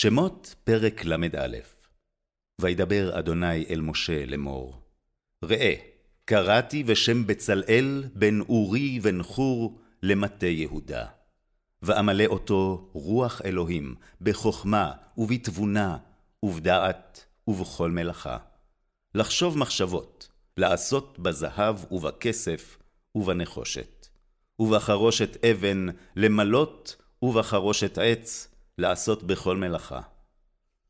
שמות פרק ל"א וידבר אדוני אל משה לאמור. ראה, קראתי בשם בצלאל בן אורי בן חור למטה יהודה. ואמלא אותו רוח אלוהים, בחכמה ובתבונה, ובדעת, ובכל מלאכה. לחשוב מחשבות, לעשות בזהב ובכסף, ובנחושת. ובחרושת אבן, למלות, ובחרושת עץ, לעשות בכל מלאכה.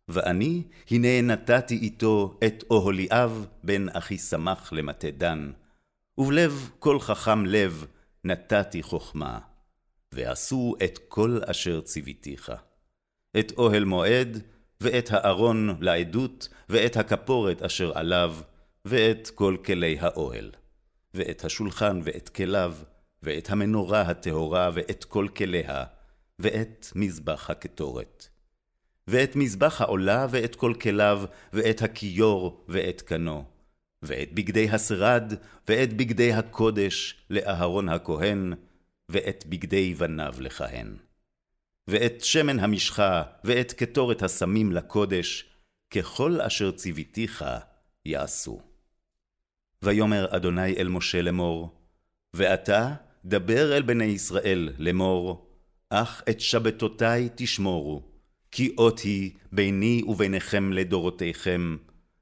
ואני, הנה נתתי איתו את אוהליאב בן אחיסמך למטה דן, ובלב כל חכם לב נתתי חכמה, ועשו את כל אשר ציוויתיך. את אוהל מועד, ואת הארון לעדות, ואת הכפורת אשר עליו, ואת כל כלי האוהל, ואת השולחן ואת כליו, ואת המנורה הטהורה ואת כל כליה, ואת מזבח הקטורת. ואת מזבח העולה ואת כל כליו, ואת הכיור ואת קנו, ואת בגדי השרד, ואת בגדי הקודש לאהרון הכהן, ואת בגדי בניו לכהן. ואת שמן המשחה, ואת קטורת הסמים לקודש, ככל אשר ציוויתיך יעשו. ויאמר אדוני אל משה לאמור, ואתה דבר אל בני ישראל לאמור, אך את שבתותי תשמורו, כי אות היא ביני וביניכם לדורותיכם,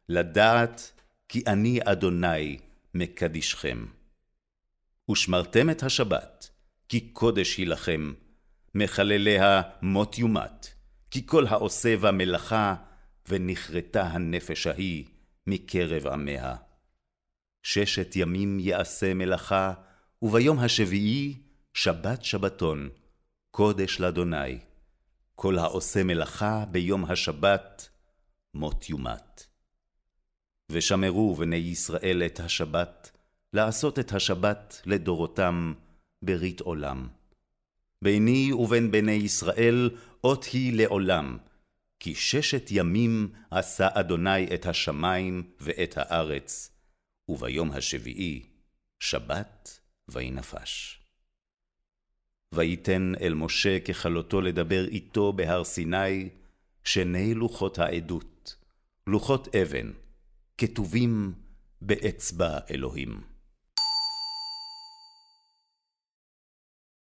לדעת כי אני אדוני מקדישכם. ושמרתם את השבת, כי קודש היא לכם, מחלליה מות יומת, כי כל העושה בה מלאכה, ונכרתה הנפש ההיא מקרב עמיה. ששת ימים יעשה מלאכה, וביום השביעי שבת שבתון, קודש לאדוני. כל העושה מלאכה ביום השבת, מות יומת. ושמרו בני ישראל את השבת, לעשות את השבת לדורותם ברית עולם. ביני ובין בני ישראל אות היא לעולם, כי ששת ימים עשה אדוני את השמים ואת הארץ, וביום השביעי שבת ויהי נפש. ויתן אל משה ככלותו לדבר איתו בהר סיני, שני לוחות העדות, לוחות אבן, כתובים באצבע אלוהים.